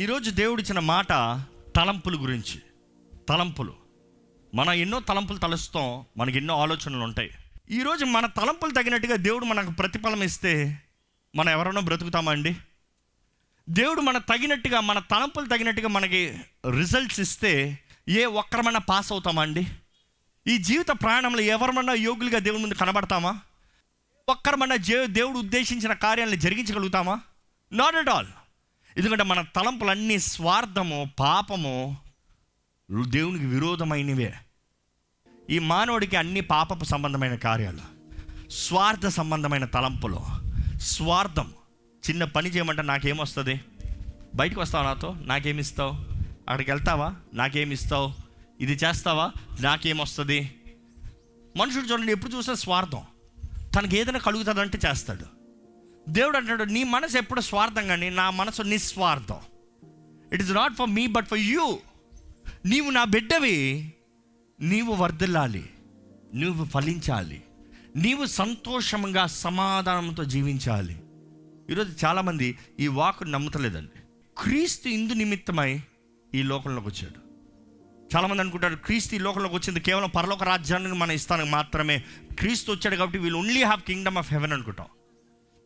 ఈరోజు దేవుడు ఇచ్చిన మాట తలంపుల గురించి. తలంపులు. మనం ఎన్నో తలంపులు తలుస్తాం మనకి ఎన్నో ఆలోచనలు ఉంటాయి. ఈరోజు మన తలంపులు తగినట్టుగా దేవుడు మనకు ప్రతిఫలం ఇస్తే మనం ఎవరైనా బ్రతుకుతామా అండి? దేవుడు మన తగినట్టుగా మన తలంపులు తగినట్టుగా మనకి రిజల్ట్స్ ఇస్తే ఏ ఒక్కరమైనా పాస్ అవుతామా అండి? ఈ జీవిత ప్రయాణంలో ఎవరమన్నా యోగులుగా దేవుని ముందు కనబడతామా? ఒక్కరమన్నా దేవుడు ఉద్దేశించిన కార్యాలను జరిగించగలుగుతామా? నాట్ అట్ ఆల్ ఎందుకంటే మన తలంపులన్నీ స్వార్థము పాపము దేవునికి విరోధమైనవే. ఈ మానవుడికి అన్ని పాపపు సంబంధమైన కార్యాలు స్వార్థ సంబంధమైన తలంపులు స్వార్థం. చిన్న పని చేయమంటే నాకేమొస్తుంది? బయటకు వస్తావు నాతో? నాకేమిస్తావు? అక్కడికి వెళ్తావా? నాకేమిస్తావు? ఇది చేస్తావా? నాకేమొస్తుంది? మనుషుడు చూడండి ఎప్పుడు చూసినా స్వార్థం. తనకి ఏదైనా కలుగుతుందంటే చేస్తాడు. దేవుడు అంటాడు నీ మనసు ఎప్పుడు స్వార్థం కానీ నా మనసు నిస్వార్థం. It is not for me but for you నీవు నా బిడ్డవి. నీవు వర్ధిల్లాలి. నువ్వు ఫలించాలి. నీవు సంతోషంగా సమాధానంతో జీవించాలి. ఈరోజు చాలామంది ఈ వాకు నమ్ముతలేదండి. క్రీస్తు ఇందు నిమిత్తమై ఈ లోకంలోకి వచ్చాడు. చాలామంది అనుకుంటారు క్రీస్తు ఈ లోకంలోకి వచ్చింది కేవలం పరలోక రాజ్యాన్ని మన ఇస్తానికి మాత్రమే. క్రీస్తు వచ్చాడు కాబట్టి వీళ్ళు only have kingdom of heaven అనుకుంటాం.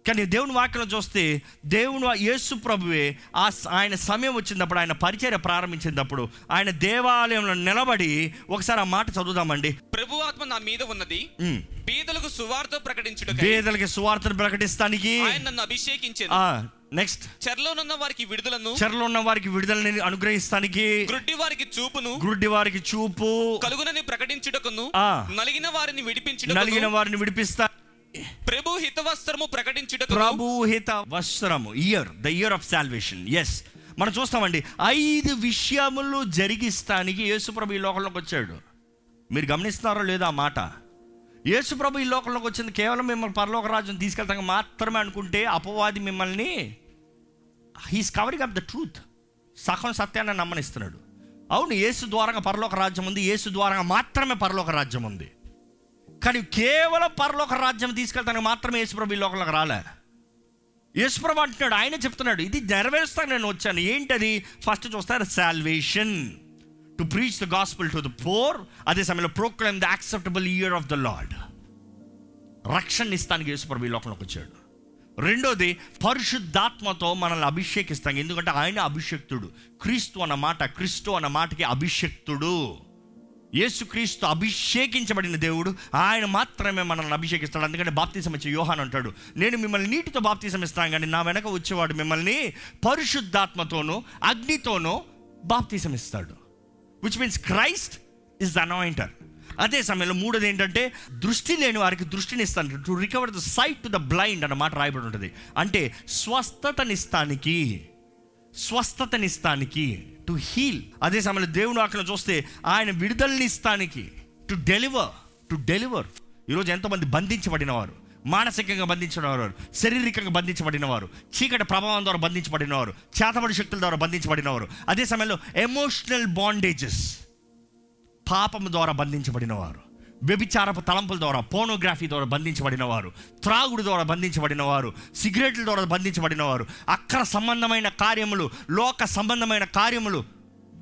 కానీ దేవుని వాక్యం చూస్తే దేవుని యేసు ప్రభువే ఆ ఆయన సమయం వచ్చినప్పుడు ఆయన పరిచర్య ప్రారంభించినప్పుడు ఆయన దేవాలయంలో నిలబడి ఒకసారి ఆ మాట చదువుదామండి. ప్రభు ఆత్మ నా మీద ఉన్నది. ఉమ్. బీదలకు సువార్త ప్రకటించుట పేదలకి సువార్తను ప్రకటిస్తానికి ఆయన నన్ను అభిషేకించాను. నెక్స్ట్ చెరలోనున్న వారికి విడుదలను. చెరలో ఉన్న వారికి విడుదలని అనుగ్రహిస్తానికి గ్రుడ్డి వారికి చూపును. గుడ్డి వారికి చూపు. కలుగునని ప్రకటించుటకును. నలిగిన వారిని నలిగిన విడిపించుటకును వారిని విడిపిస్తా ప్రభు హితవస్త్రము ప్రకటించుట ప్రభు హిత వస్త్రము year the year of salvation as మనం చూస్తామండి ఐదు విషయములు జరిగిస్తానికి యేసుప్రభు ఈ లోకంలోకి వచ్చాడు. మీరు గమనిస్తున్నారో లేదో ఆ మాట. యేసుప్రభు ఈ లోకంలోకి వచ్చింది కేవలం మిమ్మల్ని పరలోక రాజ్యం తీసుకెళ్తాం మాత్రమే అనుకుంటే అపవాది మిమ్మల్ని he's covering up the truth సగం సత్యాన్ని నమ్మనిస్తున్నాడు. అవును యేసు ద్వారంగా పరలోక రాజ్యం ఉంది యేసు ద్వారంగా మాత్రమే పరలోక రాజ్యం ఉంది. కానీ కేవలం పరలోక రాజ్యం తీసుకెళ్తానికి మాత్రమే యేసుప్రభు ఈ లోకంలోకి రాలే. యేసుప్రభు అంటున్నాడు ఆయన చెప్తున్నాడు ఇది నెరవేరుస్తాను నేను వచ్చాను. ఏంటది? ఫస్ట్ చూస్తారు? Salvation to preach the gospel to the poor అదే సమయంలో proclaim the acceptable year of the Lord రక్షణ ఇస్తానికి యేసుప్రభు ఈ లోకంలోకి వచ్చాడు. రెండోది పరిశుద్ధాత్మతో మనల్ని అభిషేకిస్తాం ఎందుకంటే ఆయన అభిషక్తుడు. క్రీస్తు అన్న మాట క్రీస్తు అన్న మాటకి అభిషక్తుడు. యేసుక్రీస్తు అభిషేకించబడిన దేవుడు. ఆయన మాత్రమే మనల్ని అభిషేకిస్తాడు. అందుకంటే బాప్తీసం ఇచ్చే యోహాన్ అంటాడు. నేను మిమ్మల్ని నీటితో బాప్తీసం ఇస్తాను కానీ నా వెనక వచ్చేవాడు మిమ్మల్ని పరిశుద్ధాత్మతోనూ అగ్నితోనూ బాప్తీసం ఇస్తాడు. Which means Christ is the anointer అదే సమయంలో మూడోది ఏంటంటే దృష్టి లేని వారికి దృష్టిని ఇస్తాను to recover the sight to the blind అన్న మాట రాయబడి ఉంటుంది. అంటే స్వస్థతనిస్తానికి స్వస్థతనిస్తానికి టు హీల్ అదే సమయంలో దేవుని అక్కడ చూస్తే ఆయన విడుదలనిస్తానికి టు డెలివర్ టు డెలివర్ ఈరోజు ఎంతోమంది బంధించబడిన వారు మానసికంగా బంధించిన వారు శారీరకంగా బంధించబడిన వారు చీకటి ప్రభావం ద్వారా బంధించబడిన వారు చేతబడి శక్తుల ద్వారా బంధించబడిన వారు అదే సమయంలో ఎమోషనల్ బాండేజెస్ పాపము ద్వారా బంధించబడిన వారు వ్యభిచారపు తలంపుల ద్వారా పోనోగ్రఫీ ద్వారా బంధించబడిన వారు త్రాగుడు ద్వారా బంధించబడిన వారు సిగరెట్ల ద్వారా బంధించబడిన వారు అక్కడ సంబంధమైన కార్యములు లోక సంబంధమైన కార్యములు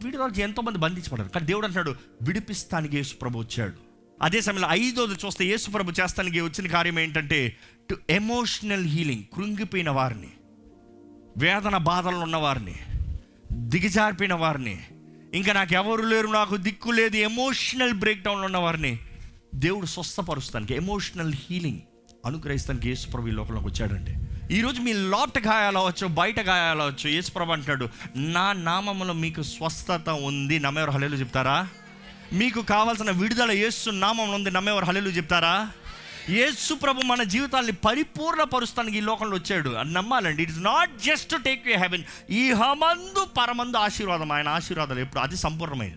వీటి ద్వారా ఎంతోమంది బంధించబడారు. కానీ దేవుడు అంటున్నాడు విడిపిస్తానికి యేసు ప్రభు వచ్చాడు. అదే సమయంలో ఐదోది చూస్తే యేసు ప్రభు చేస్తానికి వచ్చిన కార్యం ఏంటంటే టు ఎమోషనల్ హీలింగ్ కృంగిపోయిన వారిని వేదన బాధలు ఉన్నవారిని దిగజారిపోయిన వారిని ఇంకా నాకు ఎవరు లేరు నాకు దిక్కు లేదు ఎమోషనల్ బ్రేక్డౌన్ ఉన్నవారిని దేవుడు స్వస్థపరుస్తానికి ఎమోషనల్ హీలింగ్ అనుగ్రహిస్తానికి యేసుప్రభు ఈ లోకంలోకి వచ్చాడండి. ఈరోజు మీ లోట గాయాలు బయట గాయాలవచ్చు యేసుప్రభు అంటున్నాడు నా నామములో మీకు స్వస్థత ఉంది. నమ్మేవారు హలేలు చెప్తారా? మీకు కావాల్సిన విడుదల యేసు నామంలో ఉంది. నమ్మేవారు హలేలు చెప్తారా? యేసు ప్రభు మన జీవితాన్ని పరిపూర్ణపరుస్తానికి ఈ లోకంలో వచ్చాడు. అని నమ్మాలండి. It's not just to take you heaven ఈ హమందు పరమందు ఆశీర్వాదం. ఆయన ఆశీర్వాదాలు ఎప్పుడు అది సంపూర్ణమైనది.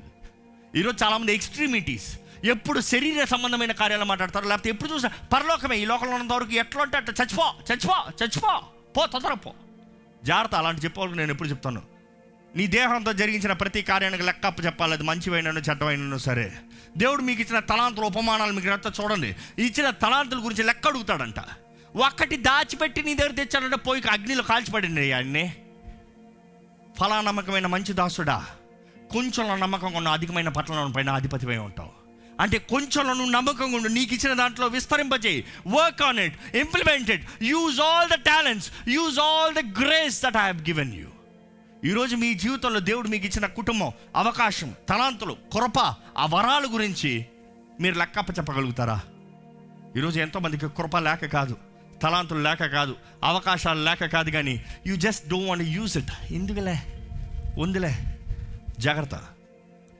ఈరోజు చాలామంది ఎక్స్ట్రీమిటీస్ ఎప్పుడు శరీర సంబంధమైన కార్యాలు మాట్లాడతారు? లేకపోతే ఎప్పుడు చూసినా పరలోకమే ఈ లోకంలో ఉన్నంత వరకు ఎట్లా అంటే అట్లా చచ్చిపో చచ్చిపో చచ్చిపో. పో తొందర పో. జాగ్రత్త అలాంటి చెప్పేవాళ్ళకి నేను ఎప్పుడు చెప్తాను. నీ దేహంతో జరిగించిన ప్రతి కార్యానికి లెక్క చెప్పాలి. అది మంచివైనను చెడ్డమైనను సరే. దేవుడు మీకు ఇచ్చిన తలాంతుల ఉపమానాలు మీకు అంతా చూడండి. ఇచ్చిన తలాంతుల గురించి లెక్క అడుగుతాడంట. ఒక్కటి దాచిపెట్టి నీ దగ్గర తెచ్చాడంటే పోయి అగ్నిలో కాల్చిపడింది ఆయన్ని. ఫలా నమ్మకమైన మంచి దాసుడా. కొంచెంలో నమ్మకంగా ఉన్న అధికమైన పట్టణం పైన అధిపతిపై ఉంటావు. అంటే కొంచెంలో నువ్వు నమ్మకంగా ఉండు. నీకు ఇచ్చిన దాంట్లో విస్తరింపజేయి. Work on it implement it use all the talents use all the grace that I have given you ఈరోజు మీ జీవితంలో దేవుడు మీకు ఇచ్చిన కుటుంబం అవకాశం తలాంతులు కృప ఆ వరాల గురించి మీరు లెక్కప్ప చెప్పగలుగుతారా? ఈరోజు ఎంతోమందికి కృప లేక కాదు తలాంతులు లేక కాదు అవకాశాలు లేక కాదు కానీ you just don't want use it ఎందుకులే? ఉందిలే. జాగ్రత్త.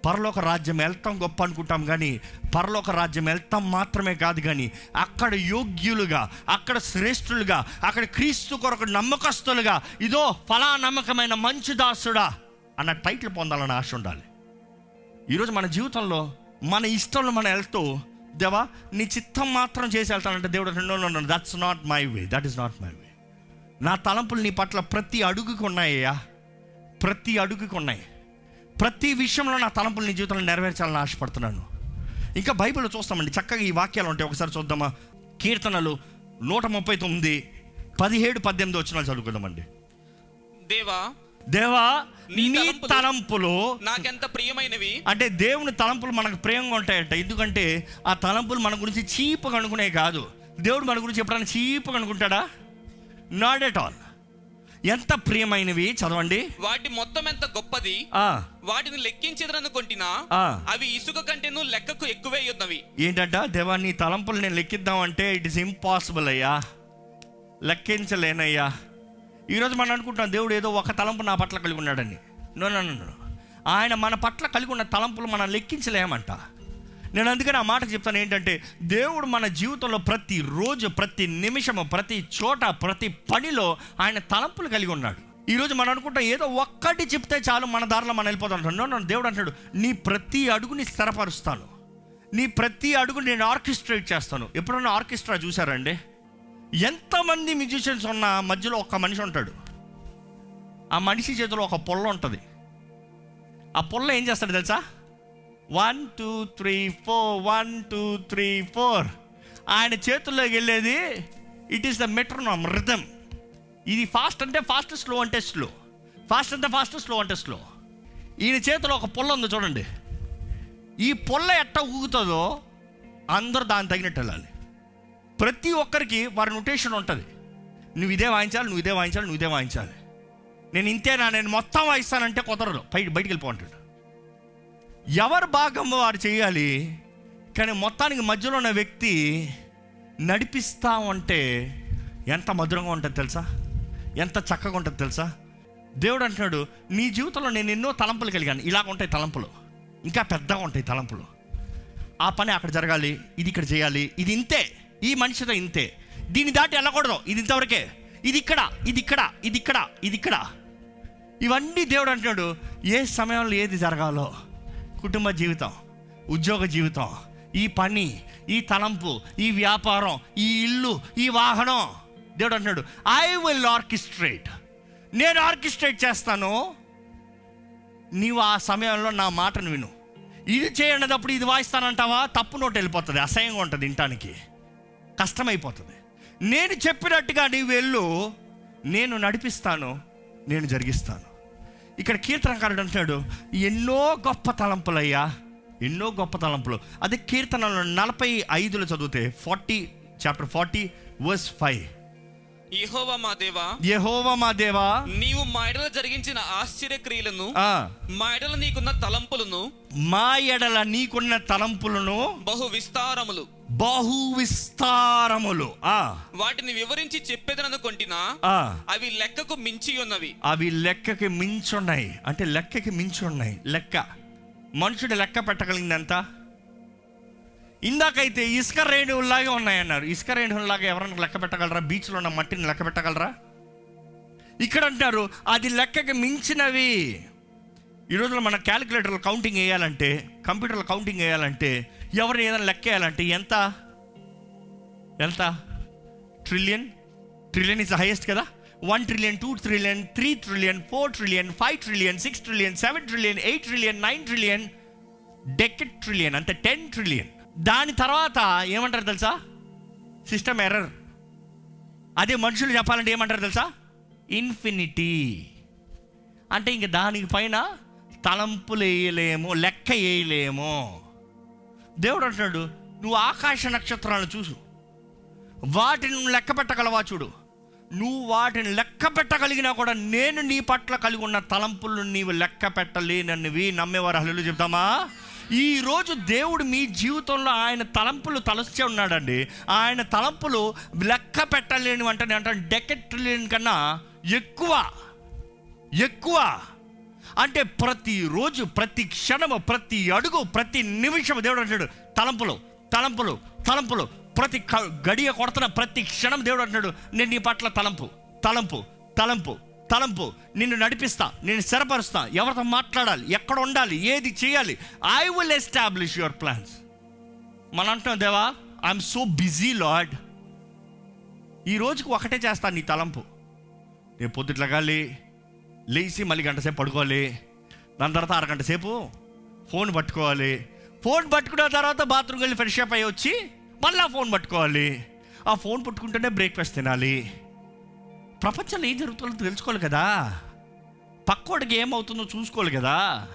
పరలోక రాజ్యం వెళ్తాం గొప్ప అనుకుంటాం కానీ పరలోక రాజ్యం వెళ్తాం మాత్రమే కాదు కానీ అక్కడ యోగ్యులుగా అక్కడ శ్రేష్ఠులుగా అక్కడ క్రీస్తు కొరకు నమ్మకస్తులుగా ఇదో ఫలా నమ్మకమైన మంచి దాసుడా అన్న టైటిల్ పొందాలని ఆశ ఉండాలి. ఈరోజు మన జీవితంలో మన ఇష్టంలో మనం వెళ్తూ దేవా నీ చిత్తం మాత్రం చేసి వెళ్తానంటే దేవుడు రెండో that's not my way that is not my way నా తలంపులు నీ పట్ల ప్రతి అడుగుకు ఉన్నాయ్యా. ప్రతి అడుగుకు ఉన్నాయి. ప్రతి విషయంలో నా తలంపులు నీ జీవితంలో నెరవేర్చాలని ఆశపడుతున్నాను. ఇంకా బైబిల్ చూస్తామండి చక్కగా ఈ వాక్యాలు ఉంటాయి. ఒకసారి చూద్దామా? కీర్తనలు నూట ముప్పై తొమ్మిది పదిహేడు పద్దెనిమిది వచ్చిన చదువుకుందామండి. దేవా దేవా నీ తలంపులు- తలంపులు నాకెంత ప్రియమైనవి. అంటే దేవుని తలంపులు మనకు ప్రేమగా ఉంటాయంట. ఎందుకంటే ఆ తలంపులు మన గురించి చీప్గా అనుకునే కాదు. దేవుడు మన గురించి ఎప్పుడైనా చీప్గా అనుకుంటాడా? నాట్ ఎట్ ఆల్ ఎంత ప్రియమైనవి చదవండి. వాటి మొత్తం ఎంత గొప్పది? ఆ, వాటిని లెక్కించదనుకుంటున్నా. అవి ఇసుక కంటేను లెక్కకు ఎక్కువే ఉన్నవి ఏంటంట? దేవా నీ తలంపులు నేను లెక్కిద్దామంటే ఇట్ ఇస్ ఇంపాసిబుల్ అయ్యా. లెక్కించలేనయ్యా. ఈరోజు మనం అనుకుంటున్నాం దేవుడు ఏదో ఒక తలంపు నా పట్ల కలిగి ఉన్నాడని. నో ఆయన మన పట్ల కలిగి ఉన్న తలంపులు మనం లెక్కించలేమంట. నేను అందుకని ఆ మాట చెప్తాను ఏంటంటే దేవుడు మన జీవితంలో ప్రతి రోజు ప్రతి నిమిషము ప్రతి చోట ప్రతి పనిలో ఆయన తలంపులు కలిగి ఉన్నాడు. ఈరోజు మనం అనుకుంటాం ఏదో ఒక్కటి చెప్తే చాలు మన దారిలో మనం వెళ్ళిపోతాం అంటాడు దేవుడు అంటాడు నీ ప్రతి అడుగుని స్థిరపరుస్తాను. నీ ప్రతి అడుగు నేను ఆర్కెస్ట్రేట్ చేస్తాను. ఎప్పుడన్నా ఆర్కెస్ట్రా చూసారండి? ఎంతమంది మ్యూజిషియన్స్ ఉన్న మధ్యలో ఒక మనిషి ఉంటాడు. ఆ మనిషి చేతిలో ఒక పొల్ల ఉంటుంది. ఆ పొల్ల ఏం చేస్తాడు తెలుసా? One two three four one two three four ఆయన చేతుల్లోకి వెళ్ళేది it is the metronome rhythm ఇది ఫాస్ట్ అంటే ఫాస్ట్ స్లో అంటే స్లో ఫాస్ట్ అంటే ఫాస్ట్ స్లో అంటే స్లో ఈయన చేతిలో ఒక పొల్ల ఉంది చూడండి. ఈ పొల్ల ఎట్ట ఊగుతుందో అందరూ దాన్ని తగినట్టు వెళ్ళాలి. ప్రతి ఒక్కరికి వారి నొటేషన్ ఉంటుంది. నువ్వు ఇదే వాయించాలి నువ్వు ఇదే వాయించాలి నువ్వు ఇదే వాయించాలి. నేను ఇంతేనా నేను మొత్తం వాయిస్తానంటే కుదరదు. బయట బయటికి వెళ్ళిపోంటాడు ఎవరు భాగం వారు చేయాలి? కానీ మొత్తానికి మధ్యలో ఉన్న వ్యక్తి నడిపిస్తా ఉంటే ఎంత మధురంగా ఉంటుంది తెలుసా? ఎంత చక్కగా ఉంటుంది తెలుసా? దేవుడు అంటున్నాడు నీ జీవితంలో నేను ఎన్నో తలంపులు కలిగాను. ఇలాగ ఉంటాయి తలంపులు. ఇంకా పెద్దగా ఉంటాయి తలంపులు. ఆ పని అక్కడ జరగాలి ఇది ఇక్కడ చేయాలి ఇది ఇంతే. ఈ మనిషితో ఇంతే. దీన్ని దాటి వెళ్ళకూడదు. ఇది ఇంతవరకే. ఇది ఇక్కడ ఇది ఇక్కడ ఇది ఇక్కడ ఇది ఇక్కడ. ఇవన్నీ దేవుడు అంటున్నాడు ఏ సమయంలో ఏది జరగాలో కుటుంబ జీవితం ఉద్యోగ జీవితం ఈ పని ఈ తలంపు ఈ వ్యాపారం ఈ ఇల్లు ఈ వాహనం. దేవుడు అంటున్నాడు ఐ విల్ ఆర్కిస్ట్రేట్ నేను ఆర్కిస్ట్రేట్ చేస్తాను. నీవు ఆ సమయంలో నా మాటను విను. ఇది చేయనప్పుడు ఇది వాయిస్తానంటావా? తప్పు నోటు వెళ్ళిపోతుంది అసహ్యంగా ఉంటుంది ఇంటానికి కష్టమైపోతుంది. నేను చెప్పినట్టుగా నీవు వెళ్ళు. నేను నడిపిస్తాను నేను జరిగిస్తాను. ఇక్కడ కీర్తనకారుడు అంటున్నాడు ఎన్నో గొప్ప తలంపులయ్యా ఎన్నో గొప్ప తలంపులు. అదే కీర్తనలో నలభై ఐదులో చదివితే forty chapter forty verse five. యెహోవా మా దేవా యెహోవా మా దేవా. నీవు మా ఎడల జరిగించిన ఆశ్చర్య క్రియలను మా ఎడల నీకున్న తలంపులను మా ఎడల నీకున్న తలంపులను బహు విస్తారములు. బహు విస్తారములు ఆ, వాటిని వివరించి చెప్పేదననుకొంటినా ఆ. అవి లెక్కకు మించి ఉన్నవి అవి లెక్కకి మించున్నాయి. అంటే లెక్కకి మించున్నాయి. లెక్క. మనుషుడు లెక్క పెట్టగలిగిందంత? ఇందాకైతే ఇసుక రేణువుల్లాగే ఉన్నాయన్నారు. ఇసుక రేణువుల్లాగా ఎవరైనా లెక్క పెట్టగలరా? బీచ్లో ఉన్న మట్టిని లెక్క పెట్టగలరా? ఇక్కడ అంటారు అది లెక్కకి మించినవి. ఈ రోజున మన క్యాలిక్యులేటర్లో కౌంటింగ్ వేయాలంటే కంప్యూటర్లో కౌంటింగ్ వేయాలంటే ఎవరిని ఏదైనా లెక్కేయాలంటే ఎంత? ఎంత? ట్రిలియన్? ట్రిలియన్ ఇస్ హైయెస్ట్ కదా? One trillion two trillion three trillion four trillion five trillion six trillion seven trillion eight trillion nine trillion decade trillion అంటే టెన్ ట్రిలియన్ దాని తర్వాత ఏమంటారు తెలుసా? సిస్టమ్ ఎర్రర్ అదే మనుషులు చెప్పాలంటే ఏమంటారు తెలుసా? ఇన్ఫినిటీ అంటే ఇంక దానికి పైన తలంపులు వేయలేము లెక్క వేయలేము. దేవుడు అంటున్నాడు నువ్వు ఆకాశ నక్షత్రాలను చూసు. వాటిని నువ్వు లెక్క పెట్టగలవా చూడు. నువ్వు వాటిని లెక్క పెట్టగలిగినా కూడా నేను నీ పట్ల కలిగి ఉన్న తలంపులను నీవు లెక్క పెట్టలేనన్నవి నమ్మేవారు హల్లు చెప్తామా? ఈరోజు దేవుడు మీ జీవితంలో ఆయన తలంపులు తలస్తే ఉన్నాడండి. ఆయన తలంపులు లెక్క పెట్టలేని అంటే అంటే డెకెట్టలేని కన్నా ఎక్కువ ఎక్కువ అంటే ప్రతిరోజు ప్రతి క్షణము ప్రతి అడుగు ప్రతి నిమిషం దేవుడు అంటాడు తలంపులు తలంపులు తలంపులు. ప్రతి క- గడియ కొడుతున్న ప్రతి క్షణం దేవుడు అంటున్నాడు నేను నీ పట్ల తలంపు తలంపు తలంపు తలంపు. నిన్ను నడిపిస్తా నేను స్థిరపరుస్తా. ఎవరితో మాట్లాడాలి ఎక్కడ ఉండాలి ఏది చేయాలి? I will establish your plans మనం అంటున్నాం దేవా ఐఎమ్ సో బిజీ లాడ్ ఈ రోజుకి ఒకటే చేస్తాను నీ తలంపు. నేను పొద్దుట్లగాలి లేచి మళ్ళీ గంట సేపు పడుకోవాలి. దాని తర్వాత అరగంట సేపు ఫోన్ పట్టుకోవాలి. ఫోన్ పట్టుకున్న తర్వాత బాత్రూమ్కి వెళ్ళి ఫ్రెష్ అప్ అయ్యి వచ్చి మళ్ళీ ఫోన్ పట్టుకోవాలి. ఆ ఫోన్ పట్టుకుంటేనే బ్రేక్ఫాస్ట్ తినాలి. ప్రపంచంలో ఏం జరుగుతుందో తెలుసుకోవాలి కదా. పక్కోడికి ఏమవుతుందో చూసుకోవాలి కదా.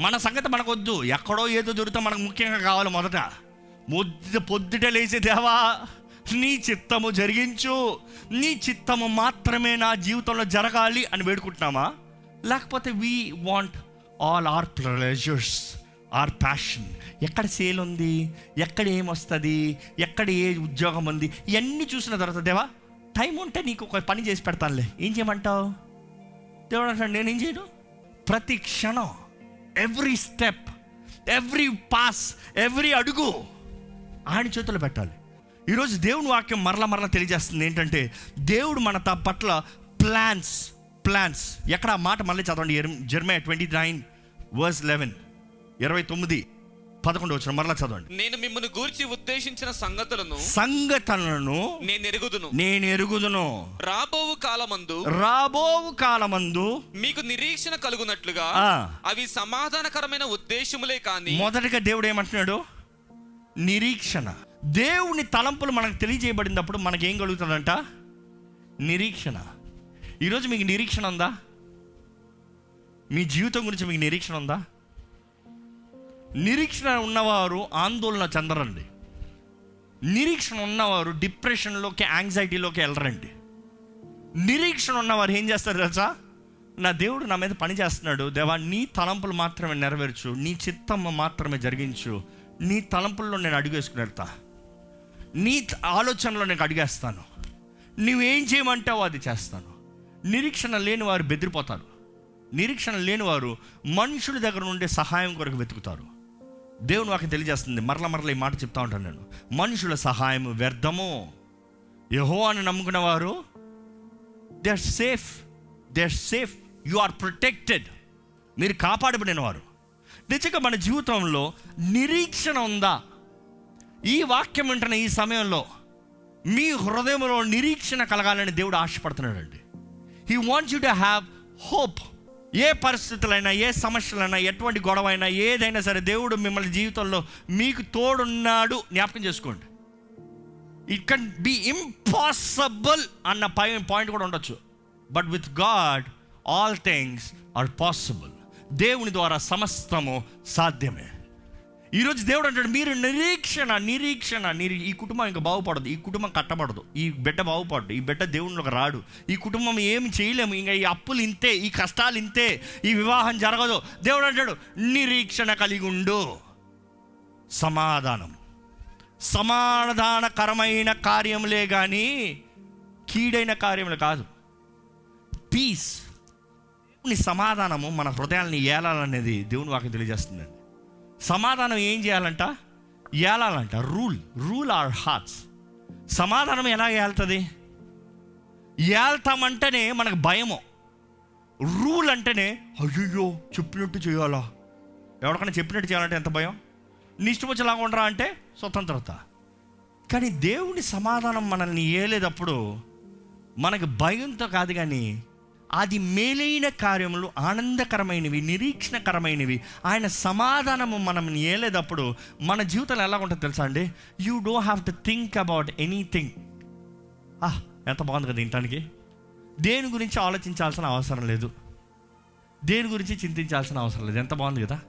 మన సంగతి మనకొద్దు. ఎక్కడో ఏదో దొరికితే మనకు ముఖ్యంగా కావాలి మొదట. మొద్దు పొద్దుట లేచి దేవా నీ చిత్తము జరిగించు. నీ చిత్తము మాత్రమే నా జీవితంలో జరగాలి అని వేడుకుంటున్నామా? లేకపోతే we want all our pleasures our passion ఎక్కడ సేల్ ఉంది? ఎక్కడ ఏమొస్తుంది ఎక్కడ ఏ ఉద్యోగం ఉంది? ఇవన్నీ చూసిన తర్వాత దేవా టైం ఉంటే నీకు ఒక పని చేసి పెడతానులే. ఏం చేయమంటావు? దేవుడు అంటాడు నేనేం చేయను? ప్రతి క్షణం every step every pass every అడుగు ఆయన చేతుల్లో పెట్టాలి. ఈరోజు దేవుని వాక్యం మరల మరల తెలియజేస్తుంది ఏంటంటే దేవుడు మన త పట్ల ప్లాన్స్ ప్లాన్స్ ఎక్కడ ఆ మాట మళ్ళీ చదవండి. Jeremiah twenty nine verse eleven ఇరవై తొమ్మిది పదకొండు వచ్చిన మరలా చదవండి. నేను మిమ్మల్ని గూర్చి ఉద్దేశించిన సంగతులను సంగతులను నేను ఎరుగుదును. నేను ఎరుగుదును. రాబోవు కాలమందు రాబోవు కాలమందు మీకు నిరీక్షణ కలుగునట్లుగా. అవి సమాధానకరమైన ఉద్దేశములే కాని మొదటగా దేవుడు ఏమంటున్నాడు? నిరీక్షణ. దేవుని తలంపులు మనకు తెలియజేయబడినప్పుడు మనకి ఏం కలుగుతుందంట? నిరీక్షణ. ఈరోజు మీకు నిరీక్షణ ఉందా? మీ జీవితం గురించి మీకు నిరీక్షణ ఉందా? నిరీక్షణ ఉన్నవారు ఆందోళన చెందరండి. నిరీక్షణ ఉన్నవారు డిప్రెషన్లోకి యాంగ్జైటీలోకి వెళ్ళరండి. నిరీక్షణ ఉన్నవారు ఏం చేస్తారు తెలుసా? నా దేవుడు నా మీద పని చేస్తున్నాడు. దేవా నీ తలంపులు మాత్రమే నెరవేర్చు. నీ చిత్తమ్మ మాత్రమే జరిగించు. నీ తలంపుల్లో నేను అడుగు వేసుకుని వెళ్తా. నీ ఆలోచనలో నేను అడిగేస్తాను నువ్వేం చేయమంటావో అది చేస్తాను. నిరీక్షణ లేని వారు బెదిరిపోతారు. నిరీక్షణ లేని వారు మనుషుల దగ్గర నుండి సహాయం కొరకు వెతుకుతారు. దేవుని వాకి తెలియజేస్తుంది. మరల మరల ఈ మాట చెప్తా ఉంటాను నేను. మనుషుల సహాయం వ్యర్థము. యహో అని నమ్ముకున్న వారు they are safe they are safe you are protected మీరు కాపాడబడిన వారు. నిజంగా మన జీవితంలో నిరీక్షణ ఉందా? ఈ వాక్యం వింటున్న ఈ సమయంలో మీ హృదయంలో నిరీక్షణ కలగాలని దేవుడు ఆశపడుతున్నాడండి. He wants you to have hope ఏ పరిస్థితులైనా ఏ సమస్యలైనా ఎటువంటి గొడవ అయినా ఏదైనా సరే దేవుడు మిమ్మల్ని జీవితంలో మీకు తోడున్నాడు. జ్ఞాపకం చేసుకోండి. ఇట్ కెన్ బి ఇంపాసిబుల్ అన్న పై పాయింట్ కూడా ఉండొచ్చు. But with God all things are possible దేవుని ద్వారా సమస్తము సాధ్యమే. ఈరోజు దేవుడు అంటాడు మీరు నిరీక్షణ నిరీక్షణ నిరీ ఈ కుటుంబం ఇంకా బాగుపడదు ఈ కుటుంబం కట్టబడదు ఈ బిడ్డ బాగుపడదు ఈ బిడ్డ దేవునిలోకి రాడు ఈ కుటుంబం ఏమి చేయలేము ఇంకా ఈ అప్పులు ఇంతే ఈ కష్టాలు ఇంతే ఈ వివాహం జరగదు. దేవుడు అంటాడు నిరీక్షణ కలిగి ఉండు. సమాధానం. సమాధానకరమైన కార్యములే కానీ కీడైన కార్యములు కాదు. పీస్ దేవుని సమాధానము మన హృదయాల్ని ఏలాలనేది దేవుని వాకి తెలియజేస్తుందండి సమాధానం ఏం చేయాలంట? ఏలాలంట? రూల్. Rule our hearts. సమాధానం ఎలా ఏళ్తుంది ఏళ్తామంటేనే మనకు భయము. రూల్ అంటేనే అయ్యో చెప్పినట్టు చేయాలా? ఎవరికైనా చెప్పినట్టు చేయాలంటే ఎంత భయం? నీ ఇష్టం వచ్చేలాగా ఉండరా అంటే స్వతంత్రత. కానీ దేవుని సమాధానం మనల్ని ఏలేటప్పుడు మనకు భయంతో కాదు కానీ అది మేలైన కార్యములు ఆనందకరమైనవి నిరీక్షణకరమైనవి. ఆయన సమాధానము మనం ఏలేటప్పుడు మన జీవితంలో ఎలా ఉంటుంది తెలుసా అండి? You don't have to think about anything ah ఎంత బాగుంది కదా ఇంటానికి దేని గురించి ఆలోచించాల్సిన అవసరం లేదు. దేని గురించి చింతించాల్సిన అవసరం లేదు. ఎంత బాగుంది కదా.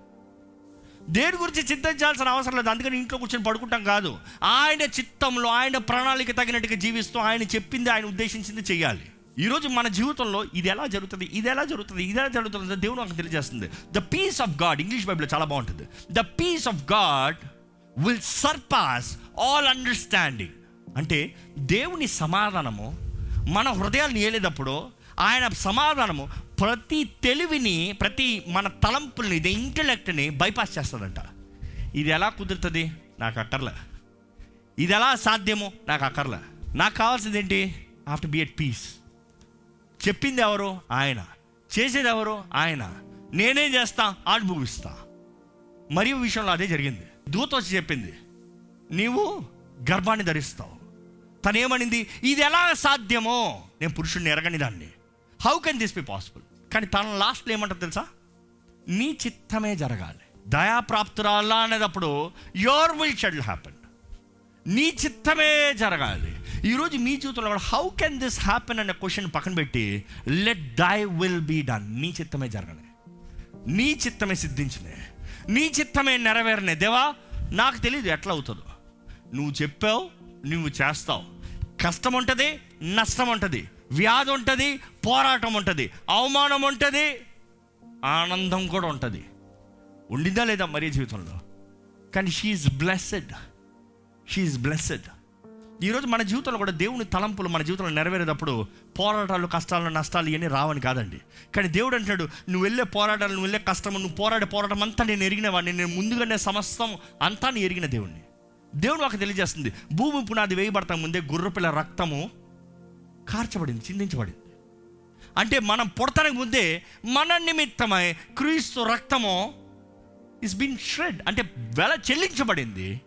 దేని గురించి చింతించాల్సిన అవసరం లేదు. అందుకని ఇంట్లో కూర్చొని పడుకుంటాం కాదు. ఆయన చిత్తంలో ఆయన ప్రణాళిక తగినట్టుగా జీవిస్తూ ఆయన చెప్పింది ఆయన ఉద్దేశించింది చేయాలి ఈరోజు మన జీవితంలో ఇది ఎలా జరుగుతుంది ఇది ఎలా జరుగుతుంది ఇది ఎలా జరుగుతుంది దేవుడు నాకు తెలియజేస్తుంది. The peace of God English బైబిల్లో చాలా బాగుంటుంది. The peace of God will surpass all understanding అంటే దేవుని సమాధానము మన హృదయాన్ని ఏలేటప్పుడు ఆయన సమాధానము ప్రతి తెలివిని ప్రతి మన తలంపుల్ని ద ఇంటలెక్ట్ని బైపాస్ చేస్తుందంట. ఇది ఎలా కుదురుతుంది? నాకు అక్కర్లే. ఇది ఎలా సాధ్యమో? నాకు అక్కర్లే. నాకు కావాల్సింది ఏంటి have to be at peace చెప్పింది ఎవరు? ఆయన. చేసేది ఎవరు? ఆయన. నేనేం చేస్తా అనుభవిస్తా. మరియు విషయంలో అదే జరిగింది. దూత వచ్చి చెప్పింది నీవు గర్భాన్ని ధరిస్తావు. తనేమనింది ఇది ఎలా సాధ్యమో? నేను పురుషుడిని ఎరగని దాన్ని. How can this be possible కానీ తన లాస్ట్లో ఏమంటారు తెలుసా? నీ చిత్తమే జరగాలి. దయాప్రాప్తురాలా అనేటప్పుడు యోర్ విల్ షెడ్ హ్యాపెన్ నీ చిత్తమే జరగాలి. ఈరోజు మీ జీవితంలో కూడా హౌ కెన్ దిస్ హ్యాపెన్ అనే క్వశ్చన్ పక్కన పెట్టి let thy will be done నీ చిత్తమే జరగనే. నీ చిత్తమే సిద్ధించినే. నీ చిత్తమే నెరవేరనే. దేవా నాకు తెలియదు ఎట్లా అవుతుందో. నువ్వు చెప్పావు నువ్వు చేస్తావు. కష్టం ఉంటుంది నష్టం ఉంటుంది. వ్యాధి ఉంటుంది పోరాటం ఉంటుంది. అవమానం ఉంటుంది ఆనందం కూడా ఉంటుంది. ఉండిందా లేదా మరీ జీవితంలో? కానీ షీఈ్ బ్లెస్సెడ్ షీఈ్ బ్లెస్సెడ్ ఈరోజు మన జీవితంలో కూడా దేవుని తలంపులు మన జీవితంలో నెరవేరేటప్పుడు పోరాటాలు కష్టాలు నష్టాలు ఇవన్నీ రావని కాదండి. కానీ దేవుడు అంటాడు నువ్వు వెళ్ళే పోరాటాలు నువ్వు వెళ్ళే కష్టము నువ్వు పోరాడే పోరాటం అంతా నేను ఎరిగిన వాడిని నేను ముందుగానే సమస్తం అంతా నేను ఎరిగిన దేవుణ్ణి. దేవుడు మాకు తెలియజేస్తుంది భూమి పునాది వేయబడతా ముందే గుర్రపిల్ల రక్తము కార్చబడింది చిందించబడింది. అంటే మనం పుడతానికి ముందే మన నిమిత్తమై క్రీస్తు రక్తము ఇస్ బీన్ షెడ్ అంటే వెల చెల్లించబడింది.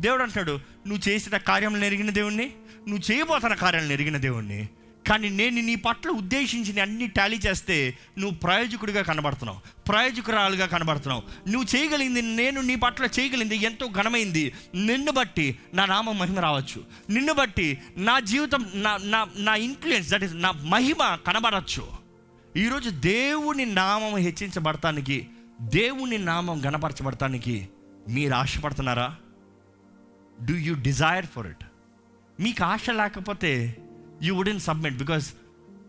దేవుడు అంటాడు నువ్వు చేసిన కార్యం ఎరిగిన దేవుణ్ణి నువ్వు చేయబోతున్న కార్యాలను ఎరిగిన దేవుణ్ణి. కానీ నేను నీ పట్ల ఉద్దేశించిన అన్ని టాలీ చేస్తే నువ్వు ప్రయోజకుడిగా కనబడుతున్నావు ప్రయోజకురాలుగా కనబడుతున్నావు. నువ్వు చేయగలిగింది నేను నీ పట్ల చేయగలిగింది ఎంతో ఘనమైంది. నిన్ను బట్టి నా నామం మహిమ రావచ్చు. నిన్ను బట్టి నా జీవితం నా నా నా ఇన్ఫ్లుయెన్స్ దట్ ఇస్ నా మహిమ కనబడచ్చు. ఈరోజు దేవుని నామం హెచ్చించబడటానికి దేవుని నామం గణపరచబడటానికి మీరు ఆశపడుతున్నారా? Do you desire for it మీకు ఆశ లేకపోతే యూ వుడెన్ సబ్మిట్ బికాస్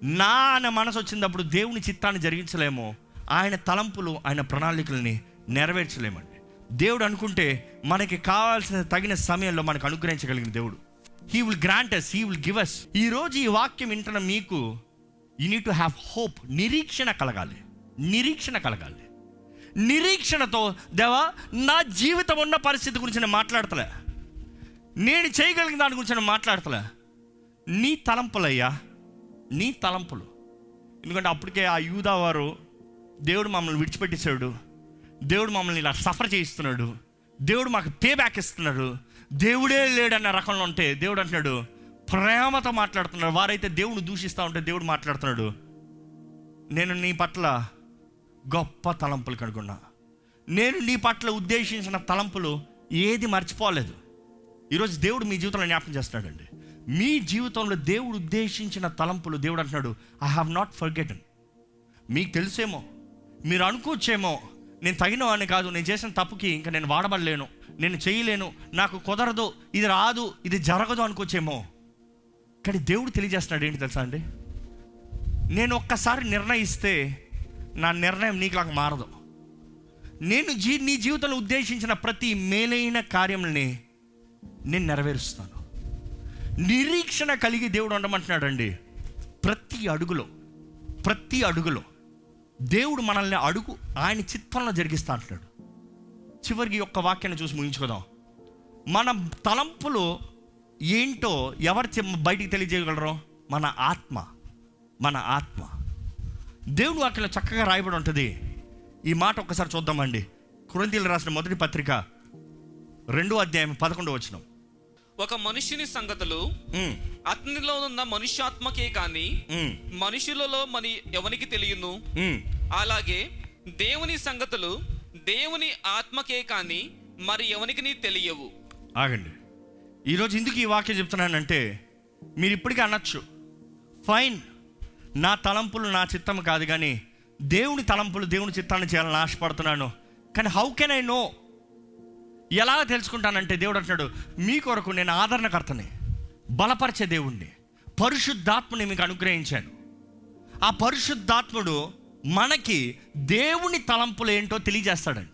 నా అనే మనసు వచ్చినప్పుడు దేవుని చిత్తాన్ని జరిగించలేము. ఆయన తలంపులు ఆయన ప్రణాళికల్ని నెరవేర్చలేమండి. దేవుడు అనుకుంటే మనకి కావాల్సిన తగిన సమయంలో మనకు అనుగ్రహించగలిగిన దేవుడు. He will grant us he will give us ఈరోజు ఈ వాక్యం వింటున్న మీకు you need to have hope నిరీక్షణ కలగాలి. నిరీక్షణ కలగాలి. నిరీక్షణతో దేవా నా జీవితం ఉన్న పరిస్థితి గురించి నేను మాట్లాడతలే. నేను చేయగలిగిన దాని గురించి నేను మాట్లాడతలే. నీ తలంపులయ్యా నీ తలంపులు. ఎందుకంటే అప్పటికే ఆ యూదా వారు దేవుడు మమ్మల్ని విడిచిపెట్టేశాడు. దేవుడు మమ్మల్ని ఇలా సఫర్ చేయిస్తున్నాడు. దేవుడు మాకు పే బ్యాక్ ఇస్తున్నాడు. దేవుడే లేడన్న రకంలో ఉంటే దేవుడు అంటున్నాడు ప్రేమతో మాట్లాడుతున్నాడు వారైతే దేవుడు దూషిస్తూ ఉంటే దేవుడు మాట్లాడుతున్నాడు. నేను నీ పట్ల గొప్ప తలంపులు కనుగొన్నా. నేను నీ పట్ల ఉద్దేశించిన తలంపులు ఏది మర్చిపోలేదు. ఈరోజు దేవుడు మీ జీవితంలో జ్ఞాపకం చేస్తున్నాడండి. మీ జీవితంలో దేవుడు ఉద్దేశించిన తలంపులు దేవుడు అంటున్నాడు ఐ హావ్ నాట్ ఫర్గెటన్ మీకు తెలుసేమో మీరు అనుకోవచ్చేమో నేను తగిన వాడిని కాదు నేను చేసిన తప్పుకి ఇంకా నేను వాడబడలేను నేను చేయలేను నాకు కుదరదు ఇది రాదు ఇది జరగదు అనుకోవచ్చేమో. కానీ దేవుడు తెలియజేస్తున్నాడు ఏంటి తెలుసా అండి? నేను ఒక్కసారి నిర్ణయిస్తే నా నిర్ణయం నీకులాగా మారదు. నేను జీ నీ జీవితంలో ఉద్దేశించిన ప్రతి మేలైన కార్యంని నేను నెరవేరుస్తాను. నిరీక్షణ కలిగి దేవుడు ఉండమంటున్నాడండి. ప్రతి అడుగులో ప్రతి అడుగులో దేవుడు మనల్ని అడుగు ఆయన చిత్తంలో జరిగిస్తా అంటున్నాడు. చివరికి ఒక్క వాక్యాన్ని చూసి ముగించుకుందాం. మన తలంపులు ఏంటో ఎవరు చె- బయటికి తెలియజేయగలరో? మన ఆత్మ మన ఆత్మ. దేవుడు వాక్యంలో చక్కగా రాయబడి ఉంటుంది. ఈ మాట ఒక్కసారి చూద్దామండి. కురంతీలు రాసిన మొదటి పత్రిక రెండో అధ్యాయం పదకొండు వచ్చినాం ఒక మనుష్యుని సంగతులు అతనిలో ఉన్న మనుష్యాత్మకే కాని మనుషులలో మరి ఎవనికి తెలియను. అలాగే దేవుని సంగతులు దేవుని ఆత్మకే కాని మరి ఎవనికి తెలియవు? ఆగండి. ఈరోజు ఎందుకు ఈ వాక్యం చెప్తున్నానంటే మీరు ఇప్పటికీ అనొచ్చు. ఫైన్ నా తలంపులు నా చిత్తం కాదు కానీ దేవుని తలంపులు దేవుని చిత్తాన్ని చేయాలని ఆశపడుతున్నాను. కానీ హౌ కెన్ ఐ నో ఎలా తెలుసుకుంటానంటే దేవుడు అంటున్నాడు మీ కొరకు నేను ఆదరణకర్తని బలపరిచే దేవుణ్ణి పరిశుద్ధాత్మని మీకు అనుగ్రహించాను. ఆ పరిశుద్ధాత్ముడు మనకి దేవుని తలంపులు ఏంటో తెలియజేస్తాడండి.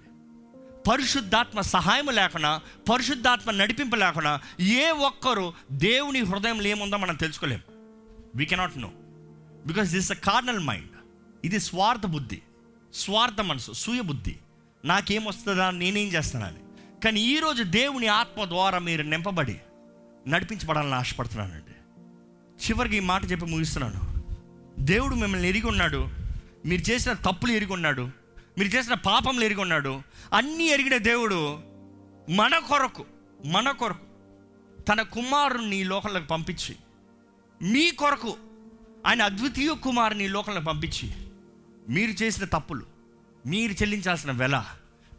పరిశుద్ధాత్మ సహాయం లేకుండా పరిశుద్ధాత్మ నడిపింపు లేకుండా ఏ ఒక్కరు దేవుని హృదయంలో ఏముందో మనం తెలుసుకోలేం. We cannot know because this a carnal mind ఇది స్వార్థ బుద్ధి స్వార్థ మనసు సూయ బుద్ధి నాకేం వస్తుందా నేనేం చేస్తానని. కానీ ఈరోజు దేవుని ఆత్మ ద్వారా మీరు నింపబడి నడిపించబడాలని ఆశపడుతున్నానండి. చివరికి ఈ మాట చెప్పి ముగిస్తున్నాను. దేవుడు మిమ్మల్ని ఎరిగి ఉన్నాడు. మీరు చేసిన తప్పులు ఎరిగి ఉన్నాడు. మీరు చేసిన పాపంలు ఎరిగి ఉన్నాడు. అన్నీ ఎరిగిన దేవుడు మన కొరకు మన కొరకు తన కుమారుణ్ణి లోకంలోకి పంపించి మీ కొరకు ఆయన అద్వితీయ కుమారుని లోకంలోకి పంపించి మీరు చేసిన తప్పులు మీరు చెల్లించాల్సిన వెల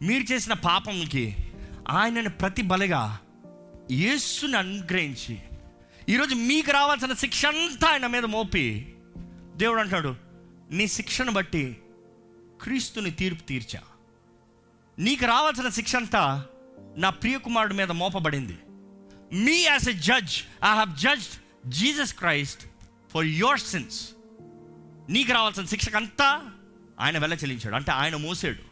మీరు చేసిన పాపంకి ఆయనని ప్రతి బలిగా యేసుని అనుగ్రహించి ఈరోజు మీకు రావాల్సిన శిక్ష అంతా ఆయన మీద మోపి దేవుడు అంటాడు నీ శిక్షను బట్టి క్రీస్తుని తీర్పు తీర్చా. నీకు రావాల్సిన శిక్ష అంతా నా ప్రియకుమారుడి మీద మోపబడింది. Me as a judge I have judged Jesus Christ for your sins. నీకు రావాల్సిన శిక్షకంతా ఆయన వెళ్ళ చెల్లించాడు. అంటే ఆయన మోసాడు.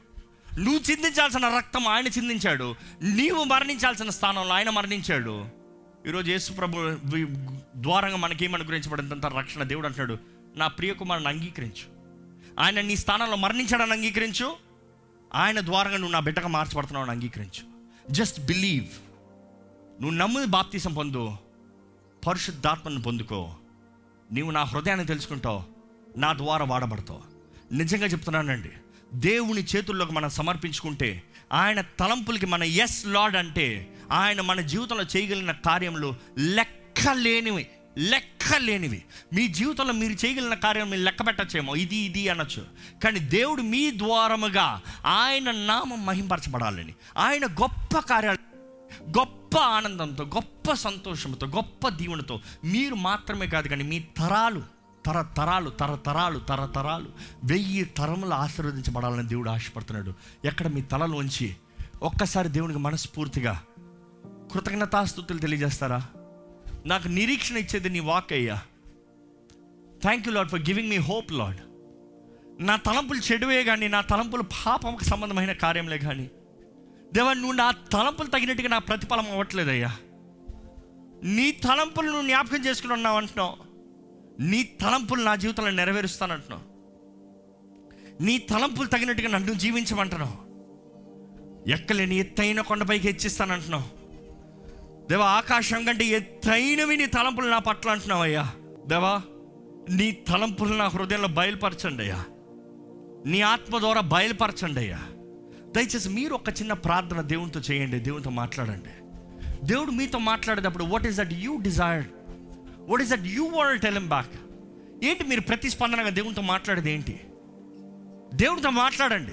నువ్వు చిందించాల్సిన రక్తం ఆయన చిందించాడు. నీవు మరణించాల్సిన స్థానంలో ఆయన మరణించాడు. ఈరోజు యేసు ప్రభు వి- ద్వారంగా మనకేమని గురించబడినంత రక్షణ దేవుడు అంటున్నాడు. నా ప్రియ కుమారుని అంగీకరించు. ఆయన నీ స్థానంలో మరణించాడని అంగీకరించు. ఆయన ద్వారంగా నువ్వు నా బిడ్డగా మార్చబడుతున్నావు అంగీకరించు. జస్ట్ బిలీవ్ నువ్వు నమ్ముని బాప్తీసం పొందు. పరిశుద్ధాత్మను పొందుకో. నీవు నా హృదయాన్ని తెలుసుకుంటావు. నా ద్వారా వాడబడతావు. నిజంగా చెప్తున్నానండి. దేవుని చేతుల్లోకి మనం సమర్పించుకుంటే ఆయన తలంపులకి మన ఎస్ లార్డ్ అంటే ఆయన మన జీవితంలో చేయగలిగిన కార్యములు లెక్కలేనివి లెక్కలేనివి. మీ జీవితంలో మీరు చేయగలిగిన కార్యం మీరు లెక్క పెట్టచ్చేమో ఇది ఇది అనొచ్చు. కానీ దేవుడు మీ ద్వారముగా ఆయన నామం మహింపరచబడాలని ఆయన గొప్ప కార్యాలు గొప్ప ఆనందంతో గొప్ప సంతోషంతో గొప్ప దీవెనతో మీరు మాత్రమే కాదు కానీ మీ తరాలు తరతరాలు తరతరాలు తరతరాలు వెయ్యి తరములు ఆశీర్వదించబడాలని దేవుడు ఆశపడుతున్నాడు. ఎక్కడ మీ తలలోంచి ఒక్కసారి దేవునికి మనస్ఫూర్తిగా కృతజ్ఞతాస్థుతులు తెలియజేస్తారా? నాకు నిరీక్షణ ఇచ్చేది నీ వాక్ అయ్యా. Thank you Lord for giving me hope Lord నా తలంపులు చెడువే కానీ నా తలంపులు పాపంకు సంబంధమైన కార్యంలే కానీ దేవా నువ్వు నా తలంపులు తగినట్టుగా నా ప్రతిఫలం అవ్వట్లేదయ్యా. నీ తలంపులు నువ్వు జ్ఞాపకం చేసుకుని ఉన్నావు అంటున్నావు. నీ తలంపులు నా జీవితంలో నెరవేరుస్తానంటున్నావు. నీ తలంపులు తగినట్టుగా నన్ను జీవించమంటున్నావు. ఎక్కలేని ఎత్తైన కొండపైకి హెచ్చిస్తానంటున్నావు. దేవా ఆకాశం కంటే ఎత్తైనవి నీ తలంపులు నా పట్ల అంటున్నావు అయ్యా. దేవా నీ తలంపులు నా హృదయంలో బయలుపరచండి అయ్యా. నీ ఆత్మ ద్వారా బయలుపరచండి అయ్యా. దయచేసి మీరు ఒక చిన్న ప్రార్థన దేవునితో చేయండి దేవునితో మాట్లాడండి. దేవుడు మీతో మాట్లాడేటప్పుడు what is that you desired what is that you will tell back ఏంటి మీరు ప్రతిస్పందనగా దేవునితో మాట్లాడేది ఏంటి? దేవునితో మాట్లాడండి.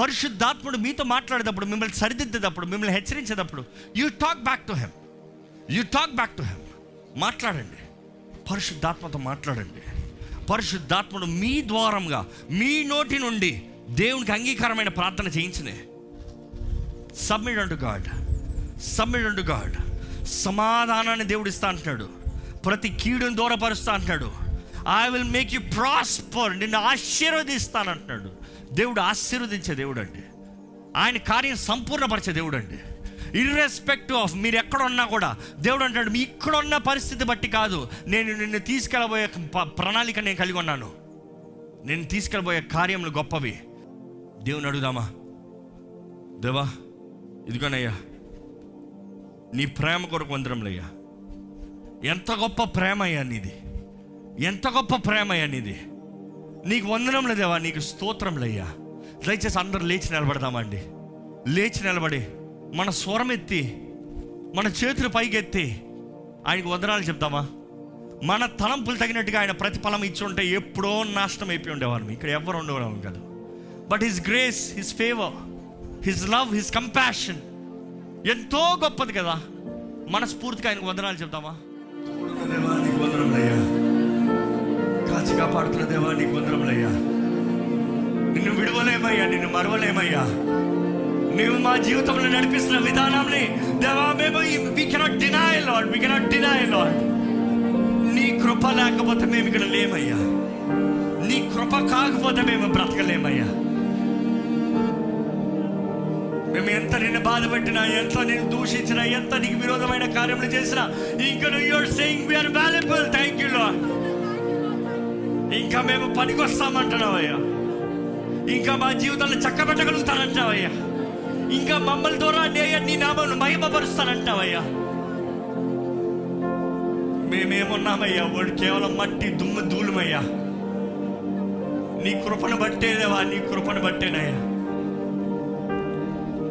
పరిశుద్ధాత్ముడు మీతో మాట్లాడేటప్పుడు మిమ్మల్ని సరిదిద్దేటప్పుడు మిమ్మల్ని హెచ్చరించేటప్పుడు you talk back to him you talk back to him మాట్లాడండి. పరిశుద్ధాత్మతో మాట్లాడండి. పరిశుద్ధాత్ముడు మీ ద్వారంగా మీ నోటి నుండి దేవునికి అంగీకారమైన ప్రార్థన చేయించినే. Submit unto God submit unto God సమాధానాన్ని దేవుడు ఇస్తా అంటున్నాడు. ప్రతి కీడుని దూరపరుస్తా అంటున్నాడు. I will make you prosper నిన్ను ఆశీర్వదిస్తాను అంటున్నాడు దేవుడు ఆశీర్వదించే దేవుడు అండి ఆయన కార్యం సంపూర్ణపరిచే దేవుడు అండి ఇర్రెస్పెక్ట్ ఆఫ్ మీరు ఎక్కడ ఉన్నా కూడా దేవుడు అంటాడు మీ ఇక్కడ ఉన్న పరిస్థితి బట్టి కాదు. నేను నిన్ను తీసుకెళ్ళబోయే ప- ప్రణాళిక నేను కలిగి ఉన్నాను. నేను తీసుకెళ్ళబోయే కార్యములు గొప్పవి. దేవుని అడుగుదామా? దేవా ఇదిగోనయ్యా. నీ ప్రేమ కొరకు వందరంలయ్యా ఎంత గొప్ప ప్రేమ అయ్యా నీది. ఎంత గొప్ప ప్రేమ అయ్యా నీది. నీకు వందనం లేదేవా నీకు స్తోత్రంలయ్యా దయచేసి అందరు లేచి నిలబడదామండి. లేచి నిలబడి మన స్వరం ఎత్తి మన చేతులు పైకెత్తి ఆయనకు వందనాలు చెప్దామా? మన తలంపులు తగినట్టుగా ఆయన ప్రతిఫలం ఇచ్చి ఉంటే ఎప్పుడో నాశనం అయిపోయి ఉండేవాళ్ళం ఇక్కడ ఎవరు ఉండేవాళ్ళం కాదు. But his grace his favour his love his compassion ఎంతో గొప్పది కదా. మనస్ఫూర్తిగా ఆయనకు వందనాలు చెప్తామా దేవా నీకు వందరములయ్యా కాచి కాపాడుతున్న దేవా నీకు వందరములయ్యా నిన్ను విడవలేమయ్యా నిన్ను మరవలేమయ్యా. నీవు మా జీవితంలో నడిపిస్తున్న విధానాన్ని దేవా మేము we cannot deny Lord we cannot deny Lord నీ కృప లేకపోతే మేము ఇక్కడ లేమయ్యా. నీ కృప కాకపోతే మేము బ్రతకలేమయ్యా. మేము ఎంత నిన్ను బాధ పెట్టినా ఎంత నిన్ను దూషించినా ఎంత నీకు విరోధమైన కార్యములు చేసినా ఇంకా you're saying we're valuable thank you Lord ఇంకా మేము పనికొస్తామంటున్నావయ్యా. ఇంకా మా జీవితాన్ని చక్కబెట్టగలుగుతానంటావయ్యా ఇంకా మమ్మల్ని ద్వారా నే- నీ నామను మహిమపరుస్తానంటావయ్యా మేమేమున్నామయ్యా? వాడు కేవలం మట్టి దుమ్ము దూలమయ్యా నీ కృపను బట్టేదేవా నీ కృపను బట్టేనయ్యా.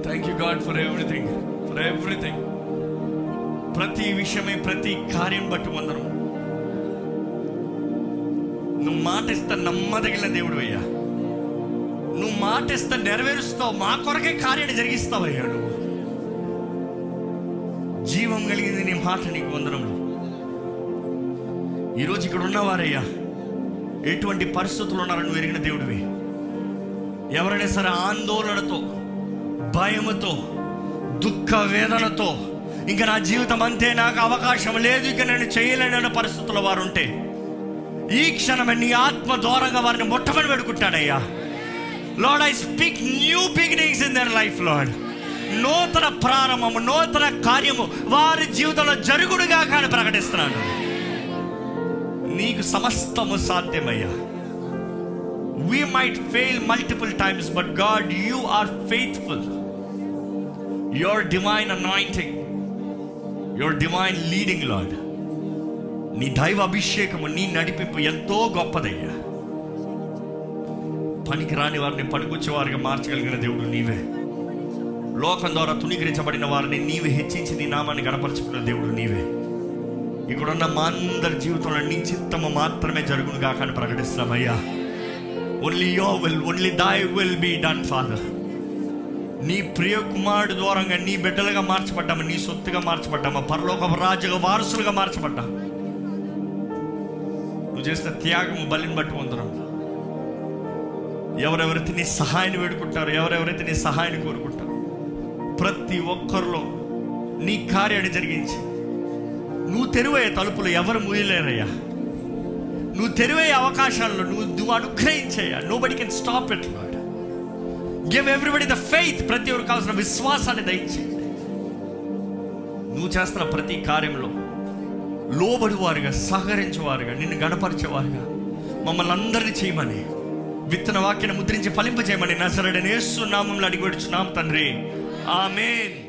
Thank you God for everything for everything ప్రతి విషయమే ప్రతి కార్యం బట్టి వందరం నువ్వు మాట ఇస్తా నమ్మదగిన దేవుడు అయ్యా. నువ్వు మాట ఇస్తా నెరవేరుస్తావు. మా కొరకే కార్యాన్ని జరిగిస్తావయ్యా నువ్వు. జీవం కలిగింది నీ మాట నీకు వందరములు ఈరోజు ఇక్కడ ఉన్నవారయ్యా ఎటువంటి పరిస్థితులు ఉన్నారని ఎరిగిన దేవుడివి. ఎవరైనా సరే ఆందోళనతో భయముతో దుఃఖ వేదనతో ఇంకా నా జీవితం అంతే నాకు అవకాశం లేదు ఇక నేను చేయలేనన్న పరిస్థితుల్లో వారు ఉంటే ఈ క్షణమే నీ ఆత్మ ద్వారంగా వారిని మొట్టమని పెడుకుంటాడయ్యా Lord I speak new beginnings in their life Lord నూతన ప్రారంభము నూతన కార్యము వారి జీవితంలో జరుగుడుగా కానీ ప్రకటిస్తున్నాను. నీకు సమస్తము సాధ్యమయ్యా. We might fail multiple times but God you are faithful your divine anointing your divine leading Lord నీ దైవ అభిషేకము నీ నడిపింపు ఎంతో గొప్పదయ్యా. పనికి రాని వారిని పనికొచ్చే వారిగా మార్చగలిగిన దేవుడు నీవే. లోకం ద్వారా తుణీకరించబడిన వారిని నీవే హెచ్చించి నీ నామాన్ని గణపరచుకున్న దేవుడు నీవే. ఇక్కడున్న మా అందరి జీవితంలో నీ చిత్తము మాత్రమే జరుగును కాకని ప్రకటిస్తున్నామయ్యా. Only your will only thy will be done Father నీ ప్రియ కుమారుడు ద్వారంగా నీ బిడ్డలుగా మార్చబడ్డామా నీ సొత్తుగా మార్చబడ్డామా పరలోక రాజుగా వారసులుగా మార్చబడ్డా? నువ్వు చేసిన త్యాగము బలిని బట్టి పొందడం ఎవరెవరైతే నీ సహాయాన్ని వేడుకుంటారో ఎవరెవరైతే నీ సహాయాన్ని కోరుకుంటారో ప్రతి ఒక్కరిలో నీ కార్యాన్ని జరిగించి నువ్వు తెరువయ్యే తలుపులు ఎవరు మూయలేరయ్యా? నువ్వు తెరువయ్యే అవకాశాల్లో నువ్వు నువ్వు అనుగ్రహించయ్యా. Nobody can stop it give everybody the faith ప్రతి ఒక్కరు కావాల్సిన విశ్వాసాన్ని దయచేయండి. నువ్వు చేస్తున్న ప్రతి కార్యంలో లోబడివారుగా సహకరించేవారుగా నిన్ను గణపరిచేవారుగా మమ్మల్ని అందరినీ చేయమని విత్తన వాక్యను ముద్రించి ఫలింపజేయమని నజరడని యేసు నామంలో అడిగి నామ తండ్రి. ఆమెన్.